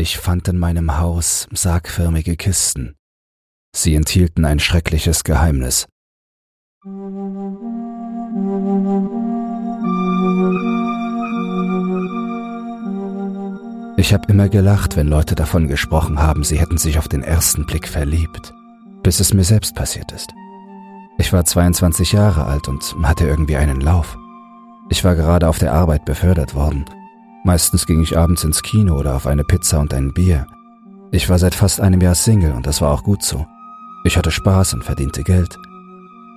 Ich fand in meinem Haus sargförmige Kisten. Sie enthielten ein schreckliches Geheimnis. Ich habe immer gelacht, wenn Leute davon gesprochen haben, sie hätten sich auf den ersten Blick verliebt, bis es mir selbst passiert ist. Ich war 22 Jahre alt und hatte irgendwie einen Lauf. Ich war gerade auf der Arbeit befördert worden. Meistens ging ich abends ins Kino oder auf eine Pizza und ein Bier. Ich war seit fast einem Jahr Single und das war auch gut so. Ich hatte Spaß und verdiente Geld.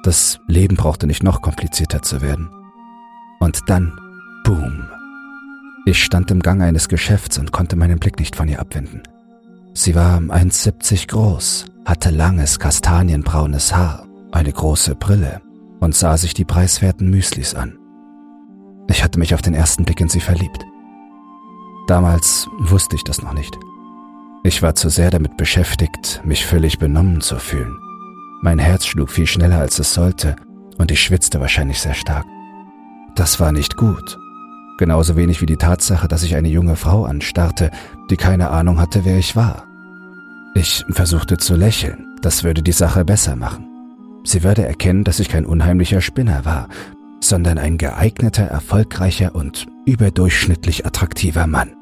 Das Leben brauchte nicht noch komplizierter zu werden. Und dann, boom. Ich stand im Gang eines Geschäfts und konnte meinen Blick nicht von ihr abwenden. Sie war 1,70 groß, hatte langes kastanienbraunes Haar, eine große Brille und sah sich die preiswerten Müslis an. Ich hatte mich auf den ersten Blick in sie verliebt. Damals wusste ich das noch nicht. Ich war zu sehr damit beschäftigt, mich völlig benommen zu fühlen. Mein Herz schlug viel schneller als es sollte und ich schwitzte wahrscheinlich sehr stark. Das war nicht gut. Genauso wenig wie die Tatsache, dass ich eine junge Frau anstarrte, die keine Ahnung hatte, wer ich war. Ich versuchte zu lächeln, das würde die Sache besser machen. Sie würde erkennen, dass ich kein unheimlicher Spinner war, sondern ein geeigneter, erfolgreicher und überdurchschnittlich attraktiver Mann.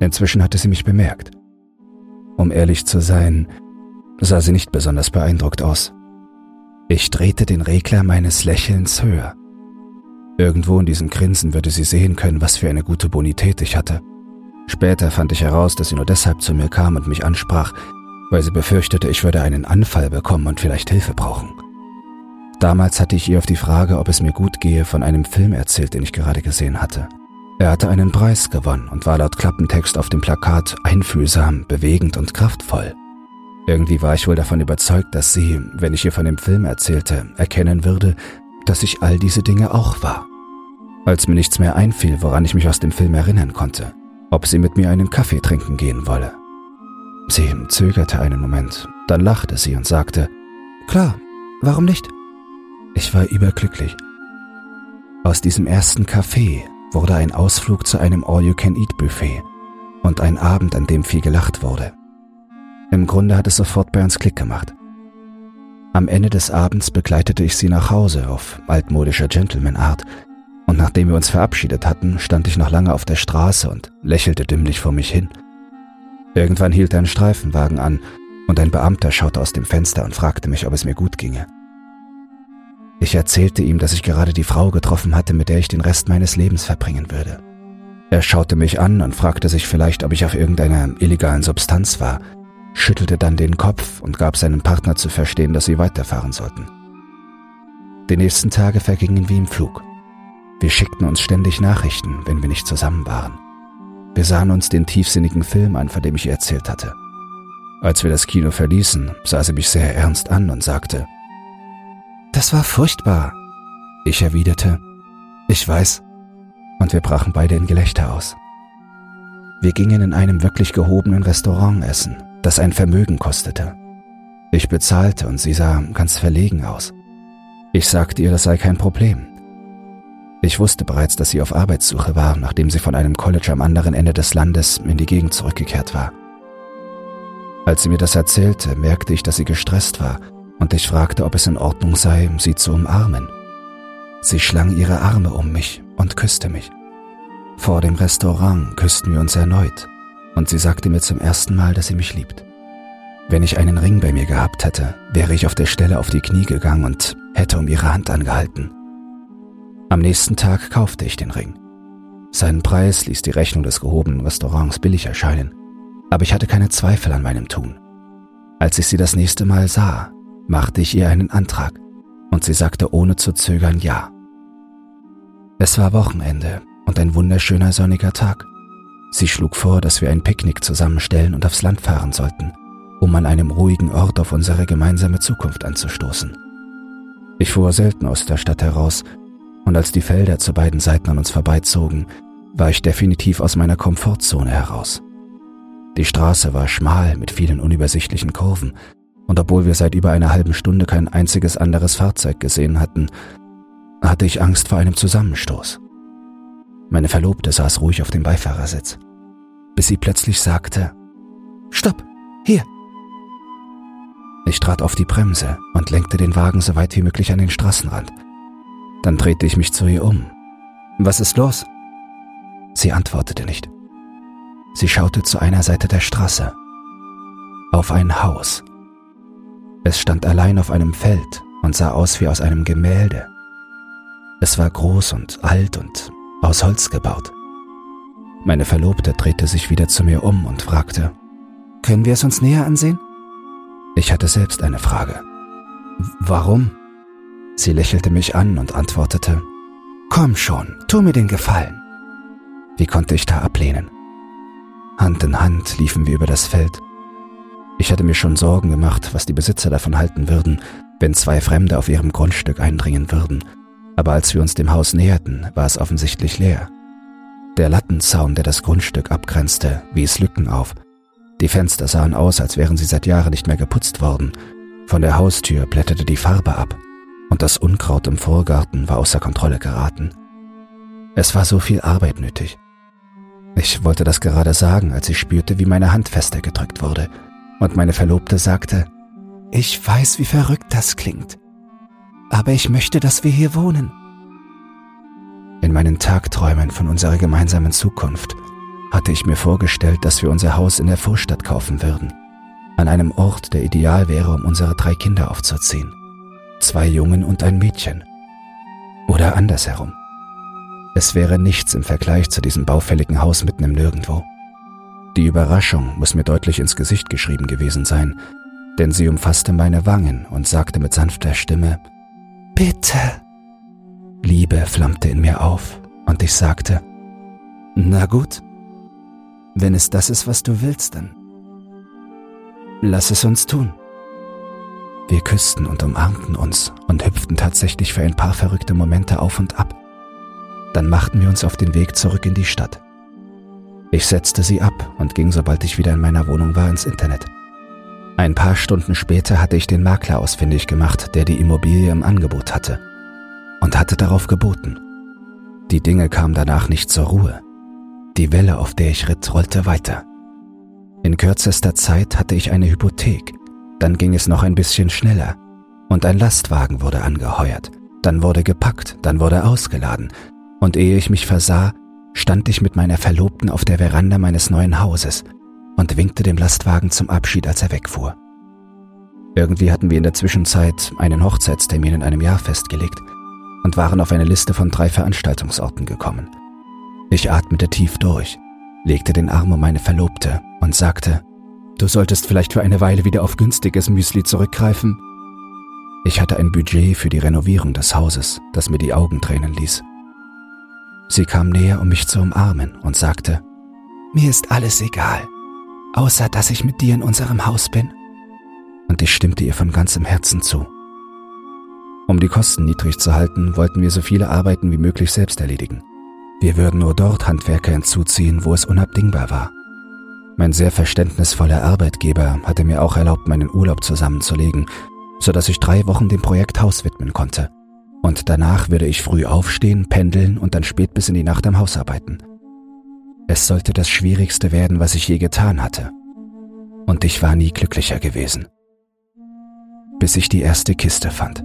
Inzwischen hatte sie mich bemerkt. Um ehrlich zu sein, sah sie nicht besonders beeindruckt aus. Ich drehte den Regler meines Lächelns höher. Irgendwo in diesem Grinsen würde sie sehen können, was für eine gute Bonität ich hatte. Später fand ich heraus, dass sie nur deshalb zu mir kam und mich ansprach, weil sie befürchtete, ich würde einen Anfall bekommen und vielleicht Hilfe brauchen. Damals hatte ich ihr auf die Frage, ob es mir gut gehe, von einem Film erzählt, den ich gerade gesehen hatte. Er hatte einen Preis gewonnen und war laut Klappentext auf dem Plakat einfühlsam, bewegend und kraftvoll. Irgendwie war ich wohl davon überzeugt, dass sie, wenn ich ihr von dem Film erzählte, erkennen würde, dass ich all diese Dinge auch war. Als mir nichts mehr einfiel, woran ich mich aus dem Film erinnern konnte, ob sie mit mir einen Kaffee trinken gehen wolle. Sie zögerte einen Moment, dann lachte sie und sagte, Klar, warum nicht? Ich war überglücklich. Aus diesem ersten Café wurde ein Ausflug zu einem All-You-Can-Eat-Buffet und ein Abend, an dem viel gelacht wurde. Im Grunde hat es sofort bei uns Klick gemacht. Am Ende des Abends begleitete ich sie nach Hause auf altmodischer Gentleman-Art, und nachdem wir uns verabschiedet hatten, stand ich noch lange auf der Straße und lächelte dümmlich vor mich hin. Irgendwann hielt ein Streifenwagen an, und ein Beamter schaute aus dem Fenster und fragte mich, ob es mir gut ginge. Ich erzählte ihm, dass ich gerade die Frau getroffen hatte, mit der ich den Rest meines Lebens verbringen würde. Er schaute mich an und fragte sich vielleicht, ob ich auf irgendeiner illegalen Substanz war, schüttelte dann den Kopf und gab seinem Partner zu verstehen, dass sie weiterfahren sollten. Die nächsten Tage vergingen wie im Flug. Wir schickten uns ständig Nachrichten, wenn wir nicht zusammen waren. Wir sahen uns den tiefsinnigen Film an, von dem ich ihr erzählt hatte. Als wir das Kino verließen, sah sie mich sehr ernst an und sagte, das war furchtbar. Ich erwiderte, ich weiß, und wir brachen beide in Gelächter aus. Wir gingen in einem wirklich gehobenen Restaurant essen, das ein Vermögen kostete. Ich bezahlte und sie sah ganz verlegen aus. Ich sagte ihr, das sei kein Problem. Ich wusste bereits, dass sie auf Arbeitssuche war, nachdem sie von einem College am anderen Ende des Landes in die Gegend zurückgekehrt war. Als sie mir das erzählte, merkte ich, dass sie gestresst war und ich fragte, ob es in Ordnung sei, sie zu umarmen. Sie schlang ihre Arme um mich und küsste mich. Vor dem Restaurant küssten wir uns erneut und sie sagte mir zum ersten Mal, dass sie mich liebt. Wenn ich einen Ring bei mir gehabt hätte, wäre ich auf der Stelle auf die Knie gegangen und hätte um ihre Hand angehalten. Am nächsten Tag kaufte ich den Ring. Seinen Preis ließ die Rechnung des gehobenen Restaurants billig erscheinen, aber ich hatte keine Zweifel an meinem Tun. Als ich sie das nächste Mal sah, machte ich ihr einen Antrag und sie sagte ohne zu zögern Ja. Es war Wochenende und ein wunderschöner sonniger Tag. Sie schlug vor, dass wir ein Picknick zusammenstellen und aufs Land fahren sollten, um an einem ruhigen Ort auf unsere gemeinsame Zukunft anzustoßen. Ich fuhr selten aus der Stadt heraus, und als die Felder zu beiden Seiten an uns vorbeizogen, war ich definitiv aus meiner Komfortzone heraus. Die Straße war schmal mit vielen unübersichtlichen Kurven, und obwohl wir seit über einer halben Stunde kein einziges anderes Fahrzeug gesehen hatten, hatte ich Angst vor einem Zusammenstoß. Meine Verlobte saß ruhig auf dem Beifahrersitz. bis sie plötzlich sagte, Stopp, hier. Ich trat auf die Bremse und lenkte den Wagen so weit wie möglich an den Straßenrand. Dann drehte ich mich zu ihr um. Was ist los? Sie antwortete nicht. Sie schaute zu einer Seite der Straße. Auf ein Haus. Es stand allein auf einem Feld und sah aus wie aus einem Gemälde. Es war groß und alt und aus Holz gebaut. Meine Verlobte drehte sich wieder zu mir um und fragte, Können wir es uns näher ansehen? Ich hatte selbst eine Frage. Warum? Sie lächelte mich an und antwortete, Komm schon, tu mir den Gefallen. Wie konnte ich da ablehnen? Hand in Hand liefen wir über das Feld. Ich hatte mir schon Sorgen gemacht, was die Besitzer davon halten würden, wenn zwei Fremde auf ihrem Grundstück eindringen würden, aber als wir uns dem Haus näherten, war es offensichtlich leer. Der Lattenzaun, der das Grundstück abgrenzte, wies Lücken auf. Die Fenster sahen aus, als wären sie seit Jahren nicht mehr geputzt worden. Von der Haustür blätterte die Farbe ab, und das Unkraut im Vorgarten war außer Kontrolle geraten. Es war so viel Arbeit nötig. Ich wollte das gerade sagen, als ich spürte, wie meine Hand fester gedrückt wurde, und meine Verlobte sagte, ich weiß, wie verrückt das klingt, aber ich möchte, dass wir hier wohnen. In meinen Tagträumen von unserer gemeinsamen Zukunft hatte ich mir vorgestellt, dass wir unser Haus in der Vorstadt kaufen würden, an einem Ort, der ideal wäre, um unsere drei Kinder aufzuziehen. Zwei Jungen und ein Mädchen. Oder andersherum. Es wäre nichts im Vergleich zu diesem baufälligen Haus mitten im Nirgendwo. Die Überraschung muss mir deutlich ins Gesicht geschrieben gewesen sein, denn sie umfasste meine Wangen und sagte mit sanfter Stimme, Bitte. Liebe flammte in mir auf und ich sagte, na gut, wenn es das ist, was du willst, dann lass es uns tun. Wir küssten und umarmten uns und hüpften tatsächlich für ein paar verrückte Momente auf und ab. Dann machten wir uns auf den Weg zurück in die Stadt. Ich setzte sie ab und ging, sobald ich wieder in meiner Wohnung war, ins Internet. Ein paar Stunden später hatte ich den Makler ausfindig gemacht, der die Immobilie im Angebot hatte und hatte darauf geboten. Die Dinge kamen danach nicht zur Ruhe. Die Welle, auf der ich ritt, rollte weiter. In kürzester Zeit hatte ich eine Hypothek, dann ging es noch ein bisschen schneller und ein Lastwagen wurde angeheuert, dann wurde gepackt, dann wurde ausgeladen und ehe ich mich versah, stand ich mit meiner Verlobten auf der Veranda meines neuen Hauses und winkte dem Lastwagen zum Abschied, als er wegfuhr. Irgendwie hatten wir in der Zwischenzeit einen Hochzeitstermin in einem Jahr festgelegt und waren auf eine Liste von drei Veranstaltungsorten gekommen. Ich atmete tief durch, legte den Arm um meine Verlobte und sagte, du solltest vielleicht für eine Weile wieder auf günstiges Müsli zurückgreifen. Ich hatte ein Budget für die Renovierung des Hauses, das mir die Augen tränen ließ. Sie kam näher, um mich zu umarmen und sagte, mir ist alles egal, außer dass ich mit dir in unserem Haus bin. Und ich stimmte ihr von ganzem Herzen zu. Um die Kosten niedrig zu halten, wollten wir so viele Arbeiten wie möglich selbst erledigen. Wir würden nur dort Handwerker hinzuziehen, wo es unabdingbar war. Mein sehr verständnisvoller Arbeitgeber hatte mir auch erlaubt, meinen Urlaub zusammenzulegen, so dass ich drei Wochen dem Projekt Haus widmen konnte. Und danach würde ich früh aufstehen, pendeln und dann spät bis in die Nacht am Haus arbeiten. Es sollte das Schwierigste werden, was ich je getan hatte. Und ich war nie glücklicher gewesen. Bis ich die erste Kiste fand.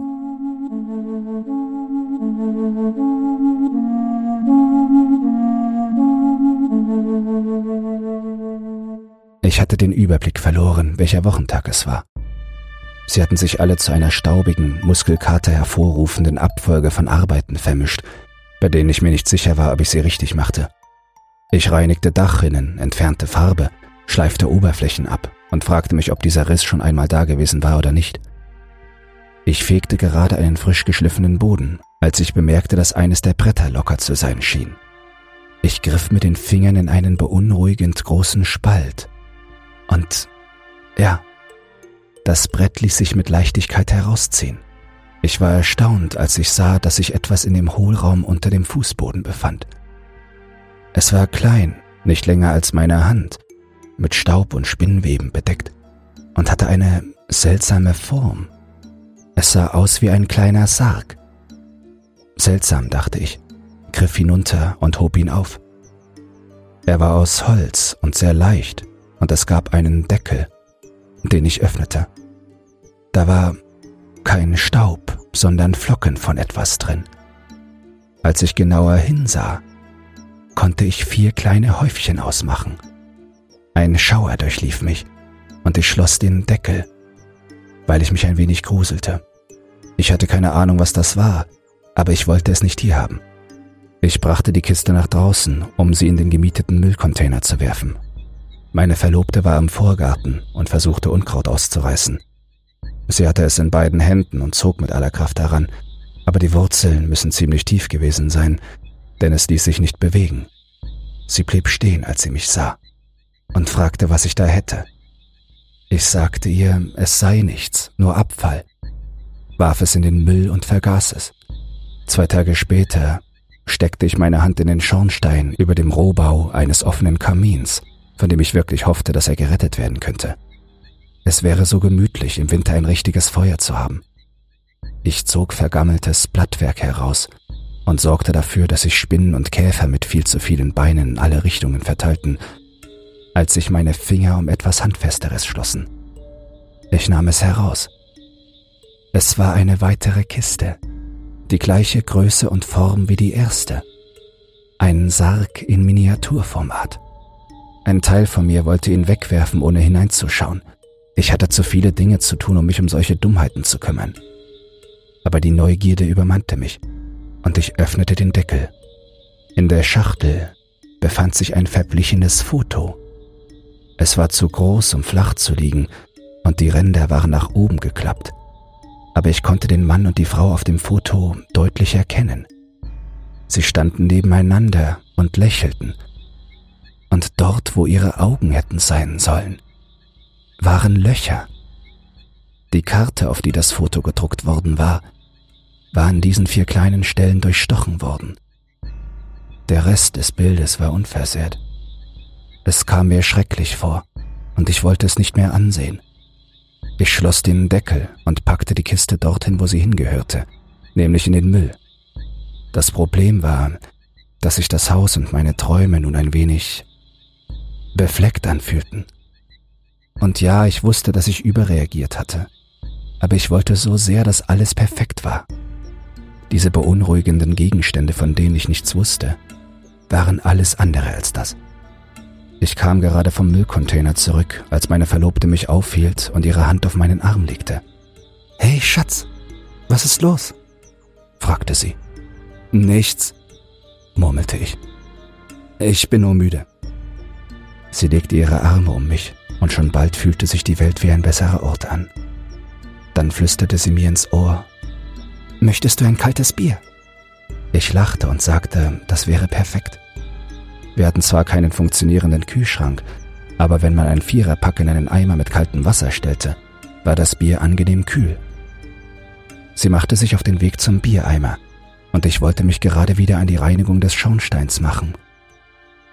Ich hatte den Überblick verloren, welcher Wochentag es war. Sie hatten sich alle zu einer staubigen, Muskelkater hervorrufenden Abfolge von Arbeiten vermischt, bei denen ich mir nicht sicher war, ob ich sie richtig machte. Ich reinigte Dachrinnen, entfernte Farbe, schleifte Oberflächen ab und fragte mich, ob dieser Riss schon einmal da gewesen war oder nicht. Ich fegte gerade einen frisch geschliffenen Boden, als ich bemerkte, dass eines der Bretter locker zu sein schien. Ich griff mit den Fingern in einen beunruhigend großen Spalt. Und ja, das Brett ließ sich mit Leichtigkeit herausziehen. Ich war erstaunt, als ich sah, dass sich etwas in dem Hohlraum unter dem Fußboden befand. Es war klein, nicht länger als meine Hand, mit Staub und Spinnweben bedeckt und hatte eine seltsame Form. Es sah aus wie ein kleiner Sarg. Seltsam, dachte ich, griff hinunter und hob ihn auf. Er war aus Holz und sehr leicht und es gab einen Deckel, den ich öffnete. Da war kein Staub, sondern Flocken von etwas drin. Als ich genauer hinsah, konnte ich vier kleine Häufchen ausmachen. Ein Schauer durchlief mich und ich schloss den Deckel, weil ich mich ein wenig gruselte. Ich hatte keine Ahnung, was das war, aber ich wollte es nicht hier haben. Ich brachte die Kiste nach draußen, um sie in den gemieteten Müllcontainer zu werfen. Meine Verlobte war im Vorgarten und versuchte Unkraut auszureißen. Sie hatte es in beiden Händen und zog mit aller Kraft daran, aber die Wurzeln müssen ziemlich tief gewesen sein, denn es ließ sich nicht bewegen. Sie blieb stehen, als sie mich sah, und fragte, was ich da hätte. Ich sagte ihr, es sei nichts, nur Abfall, warf es in den Müll und vergaß es. Zwei Tage später steckte ich meine Hand in den Schornstein über dem Rohbau eines offenen Kamins von dem ich wirklich hoffte, dass er gerettet werden könnte. Es wäre so gemütlich, im Winter ein richtiges Feuer zu haben. Ich zog vergammeltes Blattwerk heraus und sorgte dafür, dass sich Spinnen und Käfer mit viel zu vielen Beinen in alle Richtungen verteilten, als sich meine Finger um etwas Handfesteres schlossen. Ich nahm es heraus. Es war eine weitere Kiste, die gleiche Größe und Form wie die erste. Ein Sarg in Miniaturformat. Ein Teil von mir wollte ihn wegwerfen, ohne hineinzuschauen. Ich hatte zu viele Dinge zu tun, um mich um solche Dummheiten zu kümmern. Aber die Neugierde übermannte mich und ich öffnete den Deckel. In der Schachtel befand sich ein verblichenes Foto. Es war zu groß, um flach zu liegen, und die Ränder waren nach oben geklappt. Aber ich konnte den Mann und die Frau auf dem Foto deutlich erkennen. Sie standen nebeneinander und lächelten, und dort, wo ihre Augen hätten sein sollen, waren Löcher. Die Karte, auf die das Foto gedruckt worden war, war an diesen vier kleinen Stellen durchstochen worden. Der Rest des Bildes war unversehrt. Es kam mir schrecklich vor, und ich wollte es nicht mehr ansehen. Ich schloss den Deckel und packte die Kiste dorthin, wo sie hingehörte, nämlich in den Müll. Das Problem war, dass sich das Haus und meine Träume nun ein wenig befleckt anfühlten. Und ja, ich wusste, dass ich überreagiert hatte, aber ich wollte so sehr, dass alles perfekt war. Diese beunruhigenden Gegenstände, von denen ich nichts wusste, waren alles andere als das. Ich kam gerade vom Müllcontainer zurück, als meine Verlobte mich aufhielt und ihre Hand auf meinen Arm legte. Hey, Schatz, was ist los? fragte sie. Nichts, murmelte ich. Ich bin nur müde. Sie legte ihre Arme um mich und schon bald fühlte sich die Welt wie ein besserer Ort an. Dann flüsterte sie mir ins Ohr, Möchtest du ein kaltes Bier? Ich lachte und sagte, das wäre perfekt. Wir hatten zwar keinen funktionierenden Kühlschrank, aber wenn man ein Viererpack in einen Eimer mit kaltem Wasser stellte, war das Bier angenehm kühl. Sie machte sich auf den Weg zum Biereimer, und ich wollte mich gerade wieder an die Reinigung des Schornsteins machen,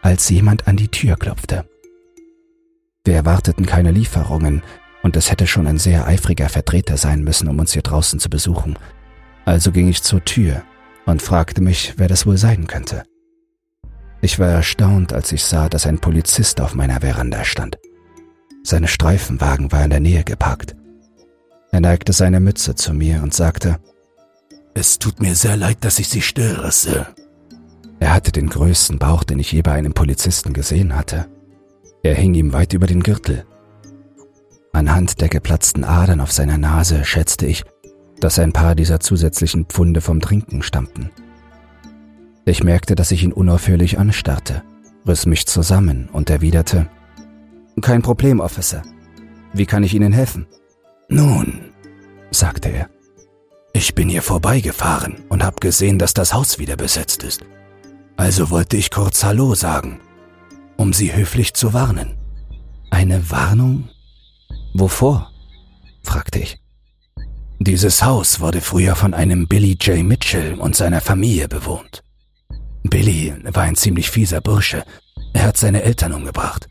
als jemand an die Tür klopfte. Wir erwarteten keine Lieferungen, und es hätte schon ein sehr eifriger Vertreter sein müssen, um uns hier draußen zu besuchen. Also ging ich zur Tür und fragte mich, wer das wohl sein könnte. Ich war erstaunt, als ich sah, dass ein Polizist auf meiner Veranda stand. Seine Streifenwagen war in der Nähe geparkt. Er neigte seine Mütze zu mir und sagte, Es tut mir sehr leid, dass ich Sie störe, Sir. Er hatte den größten Bauch, den ich je bei einem Polizisten gesehen hatte. Er hing ihm weit über den Gürtel. Anhand der geplatzten Adern auf seiner Nase schätzte ich, dass ein paar dieser zusätzlichen Pfunde vom Trinken stammten. Ich merkte, dass ich ihn unaufhörlich anstarrte, riss mich zusammen und erwiderte, Kein Problem, Officer. Wie kann ich Ihnen helfen? Nun, sagte er, ich bin hier vorbeigefahren und habe gesehen, dass das Haus wieder besetzt ist. Also wollte ich kurz Hallo sagen, um Sie höflich zu warnen. Eine Warnung? Wovor? fragte ich. Dieses Haus wurde früher von einem Billy J. Mitchell und seiner Familie bewohnt. Billy war ein ziemlich fieser Bursche. Er hat seine Eltern umgebracht.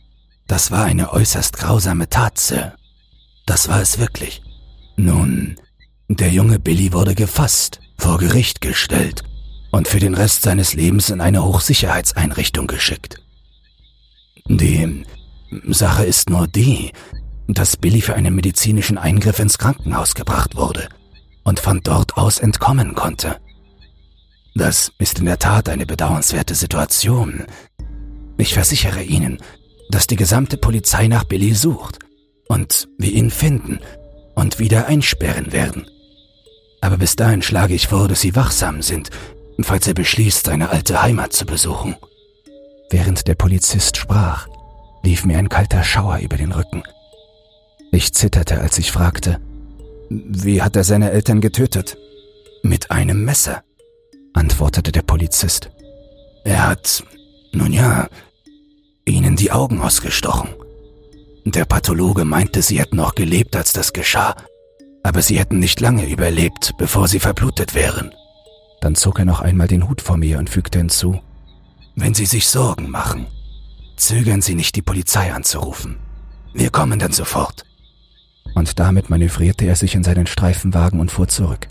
Das war eine äußerst grausame Tat, Sir. Das war es wirklich. Nun, der junge Billy wurde gefasst, vor Gericht gestellt und für den Rest seines Lebens in eine Hochsicherheitseinrichtung geschickt. Die Sache ist nur die, dass Billy für einen medizinischen Eingriff ins Krankenhaus gebracht wurde und von dort aus entkommen konnte. Das ist in der Tat eine bedauernswerte Situation. Ich versichere Ihnen, dass die gesamte Polizei nach Billy sucht und wir ihn finden und wieder einsperren werden. Aber bis dahin schlage ich vor, dass Sie wachsam sind, falls er beschließt, seine alte Heimat zu besuchen. Während der Polizist sprach, lief mir ein kalter Schauer über den Rücken. Ich zitterte, als ich fragte, wie hat er seine Eltern getötet? Mit einem Messer, antwortete der Polizist. Er hat, nun ja, ihnen die Augen ausgestochen. Der Pathologe meinte, sie hätten noch gelebt, als das geschah, aber sie hätten nicht lange überlebt, bevor sie verblutet wären. Dann zog er noch einmal den Hut vor mir und fügte hinzu, wenn Sie sich Sorgen machen, zögern Sie nicht, die Polizei anzurufen. Wir kommen dann sofort. Und damit manövrierte er sich in seinen Streifenwagen und fuhr zurück.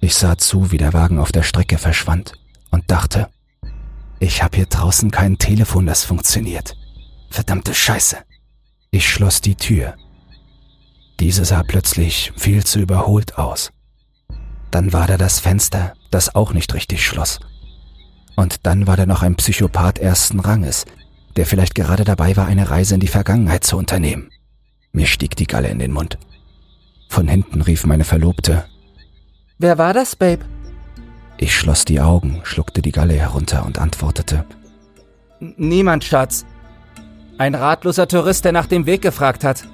Ich sah zu, wie der Wagen auf der Strecke verschwand und dachte, ich habe hier draußen kein Telefon, das funktioniert. Verdammte Scheiße. Ich schloss die Tür. Diese sah plötzlich viel zu überholt aus. Dann war da das Fenster, das auch nicht richtig schloss. Und dann war da noch ein Psychopath ersten Ranges, der vielleicht gerade dabei war, eine Reise in die Vergangenheit zu unternehmen. Mir stieg die Galle in den Mund. Von hinten rief meine Verlobte. Wer war das, Babe? Ich schloss die Augen, schluckte die Galle herunter und antwortete. Niemand, Schatz. Ein ratloser Tourist, der nach dem Weg gefragt hat.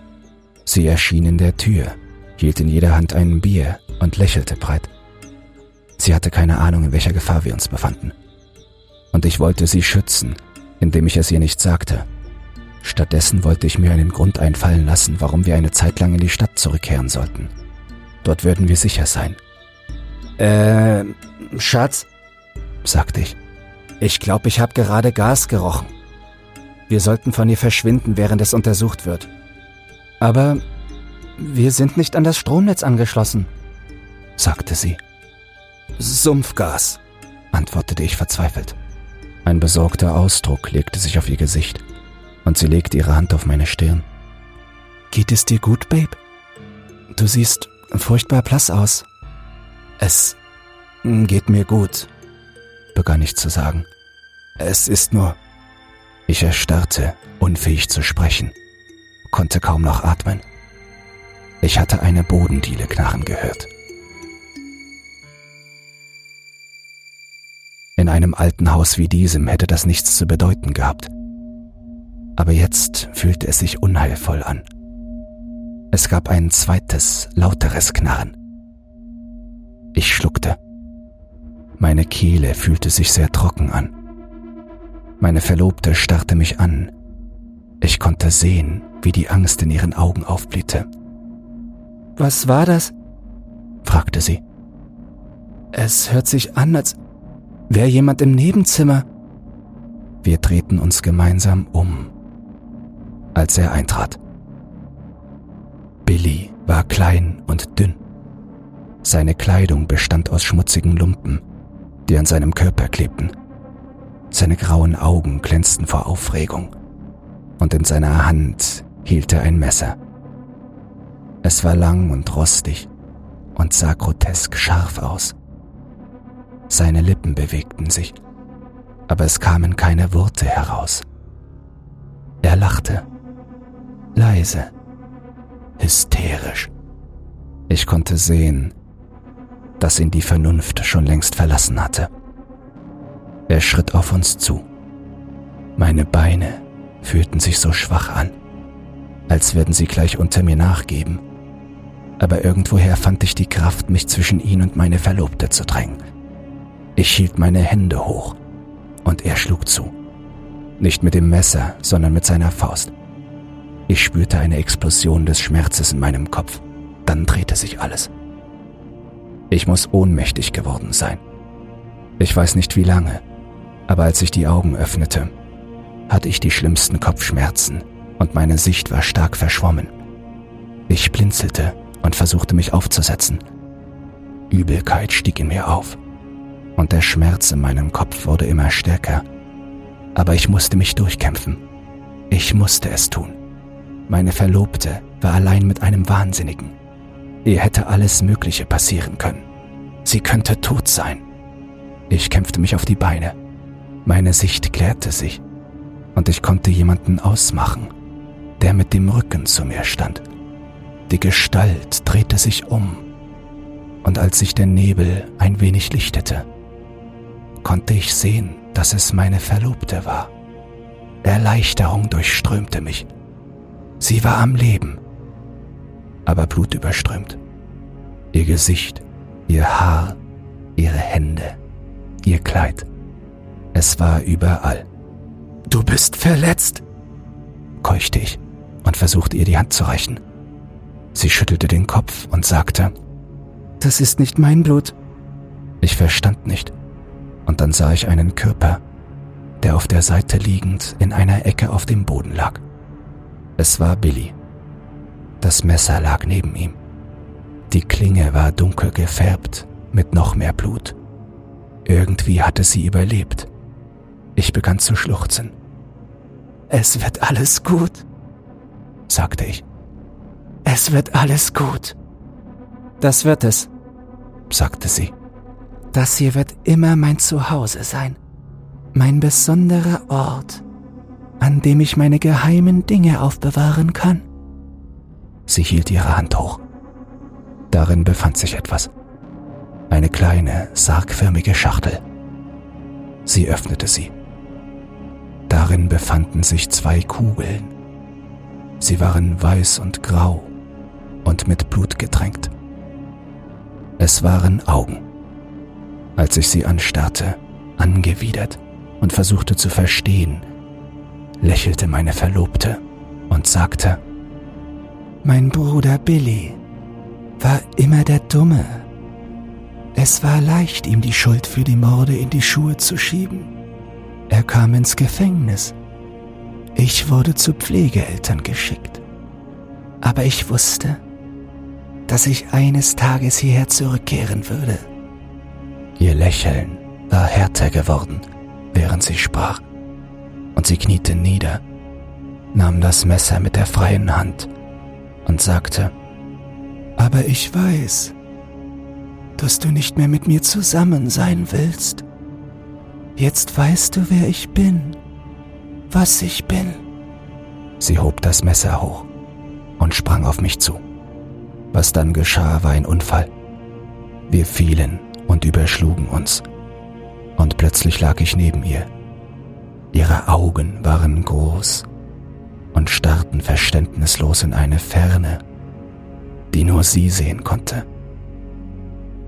Sie erschien in der Tür, hielt in jeder Hand ein Bier und lächelte breit. Sie hatte keine Ahnung, in welcher Gefahr wir uns befanden. Und ich wollte sie schützen, indem ich es ihr nicht sagte. Stattdessen wollte ich mir einen Grund einfallen lassen, warum wir eine Zeit lang in die Stadt zurückkehren sollten. Dort würden wir sicher sein. Äh, Schatz, sagte ich. Ich glaube, ich habe gerade Gas gerochen. Wir sollten von hier verschwinden, während es untersucht wird. Aber wir sind nicht an das Stromnetz angeschlossen, sagte sie. Sumpfgas, antwortete ich verzweifelt. Ein besorgter Ausdruck legte sich auf ihr Gesicht und sie legte ihre Hand auf meine Stirn. Geht es dir gut, Babe? Du siehst furchtbar blass aus. Es geht mir gut, begann ich zu sagen. Es ist nur. Ich erstarrte, unfähig zu sprechen, konnte kaum noch atmen. Ich hatte eine Bodendiele knarren gehört. In einem alten Haus wie diesem hätte das nichts zu bedeuten gehabt. Aber jetzt fühlte es sich unheilvoll an. Es gab ein zweites, lauteres Knarren. Ich schluckte. Meine Kehle fühlte sich sehr trocken an. Meine Verlobte starrte mich an. Ich konnte sehen, wie die Angst in ihren Augen aufblühte. Was war das? fragte sie. Es hört sich an, als wäre jemand im Nebenzimmer. Wir drehten uns gemeinsam um, als er eintrat. Billy war klein und dünn. Seine Kleidung bestand aus schmutzigen Lumpen, die an seinem Körper klebten. Seine grauen Augen glänzten vor Aufregung und in seiner Hand hielt er ein Messer. Es war lang und rostig und sah grotesk scharf aus. Seine Lippen bewegten sich, aber es kamen keine Worte heraus. Er lachte, leise, hysterisch. Ich konnte sehen, dass ihn die Vernunft schon längst verlassen hatte. Er schritt auf uns zu. Meine Beine fühlten sich so schwach an, als würden sie gleich unter mir nachgeben. Aber irgendwoher fand ich die Kraft, mich zwischen ihn und meine Verlobte zu drängen. Ich hielt meine Hände hoch und er schlug zu. Nicht mit dem Messer, sondern mit seiner Faust. Ich spürte eine Explosion des Schmerzes in meinem Kopf. Dann drehte sich alles. Ich muss ohnmächtig geworden sein. Ich weiß nicht wie lange, aber als ich die Augen öffnete, hatte ich die schlimmsten Kopfschmerzen und meine Sicht war stark verschwommen. Ich blinzelte und versuchte mich aufzusetzen. Übelkeit stieg in mir auf und der Schmerz in meinem Kopf wurde immer stärker. Aber ich musste mich durchkämpfen. Ich musste es tun. Meine Verlobte war allein mit einem Wahnsinnigen. Ihr hätte alles Mögliche passieren können. Sie könnte tot sein. Ich kämpfte mich auf die Beine. Meine Sicht klärte sich und ich konnte jemanden ausmachen, der mit dem Rücken zu mir stand. Die Gestalt drehte sich um und als sich der Nebel ein wenig lichtete, konnte ich sehen, dass es meine Verlobte war. Erleichterung durchströmte mich. Sie war am Leben, aber blutüberströmt. Ihr Gesicht, ihr Haar, ihre Hände, ihr Kleid. Es war überall. Du bist verletzt, keuchte ich und versuchte ihr die Hand zu reichen. Sie schüttelte den Kopf und sagte, Das ist nicht mein Blut. Ich verstand nicht, und dann sah ich einen Körper, der auf der Seite liegend in einer Ecke auf dem Boden lag. Es war Billy. Das Messer lag neben ihm. Die Klinge war dunkel gefärbt mit noch mehr Blut. Irgendwie hatte sie überlebt. Ich begann zu schluchzen. Es wird alles gut, sagte ich. Es wird alles gut. Das wird es, sagte sie. Das hier wird immer mein Zuhause sein, mein besonderer Ort, an dem ich meine geheimen Dinge aufbewahren kann. Sie hielt ihre Hand hoch. Darin befand sich etwas. Eine kleine, sargförmige Schachtel. Sie öffnete sie. Darin befanden sich zwei Kugeln. Sie waren weiß und grau und mit Blut getränkt. Es waren Augen. Als ich sie anstarrte, angewidert und versuchte zu verstehen, lächelte meine Verlobte und sagte, Mein Bruder Billy war immer der Dumme. Es war leicht, ihm die Schuld für die Morde in die Schuhe zu schieben. Er kam ins Gefängnis. Ich wurde zu Pflegeeltern geschickt. Aber ich wusste, dass ich eines Tages hierher zurückkehren würde. Ihr Lächeln war härter geworden, während sie sprach, und sie kniete nieder, nahm das Messer mit der freien Hand und sagte, aber ich weiß, dass du nicht mehr mit mir zusammen sein willst. Jetzt weißt du, wer ich bin, was ich bin. Sie hob das Messer hoch und sprang auf mich zu. Was dann geschah, war ein Unfall. Wir fielen und überschlugen uns. Und plötzlich lag ich neben ihr. Ihre Augen waren groß und starrten verständnislos in eine Ferne, die nur sie sehen konnte.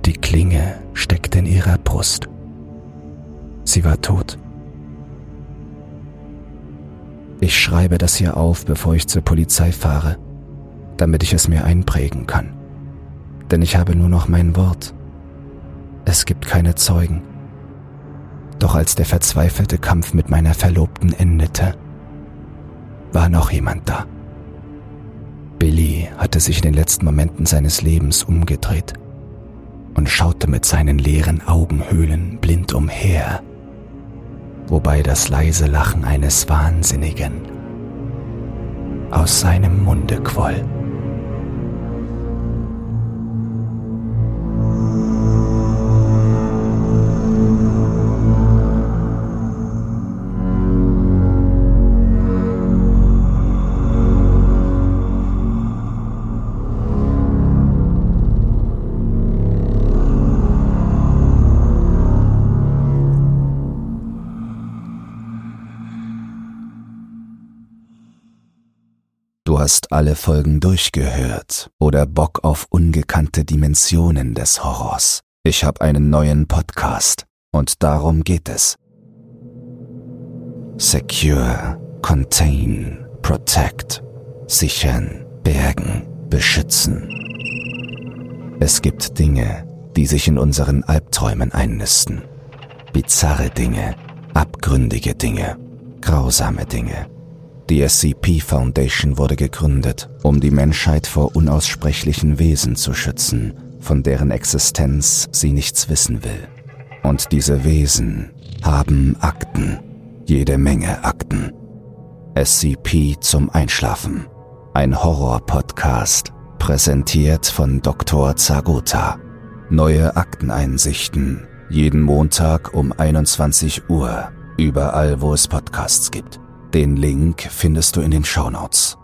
Die Klinge steckte in ihrer Brust. Sie war tot. Ich schreibe das hier auf, bevor ich zur Polizei fahre, damit ich es mir einprägen kann. Denn ich habe nur noch mein Wort. Es gibt keine Zeugen. Doch als der verzweifelte Kampf mit meiner Verlobten endete, war noch jemand da. Billy hatte sich in den letzten Momenten seines Lebens umgedreht und schaute mit seinen leeren Augenhöhlen blind umher, wobei das leise Lachen eines Wahnsinnigen aus seinem Munde quoll. Du hast alle Folgen durchgehört oder Bock auf ungekannte Dimensionen des Horrors. Ich habe einen neuen Podcast und darum geht es. Secure, Contain, Protect, Sichern, Bergen, Beschützen. Es gibt Dinge, die sich in unseren Albträumen einnisten. Bizarre Dinge, abgründige Dinge, grausame Dinge. Die SCP Foundation wurde gegründet, um die Menschheit vor unaussprechlichen Wesen zu schützen, von deren Existenz sie nichts wissen will. Und diese Wesen haben Akten, jede Menge Akten. SCP zum Einschlafen. Ein Horror-Podcast, präsentiert von Dr. Zaguta. Neue Akteneinsichten, jeden Montag um 21 Uhr, überall wo es Podcasts gibt. Den Link findest du in den Shownotes.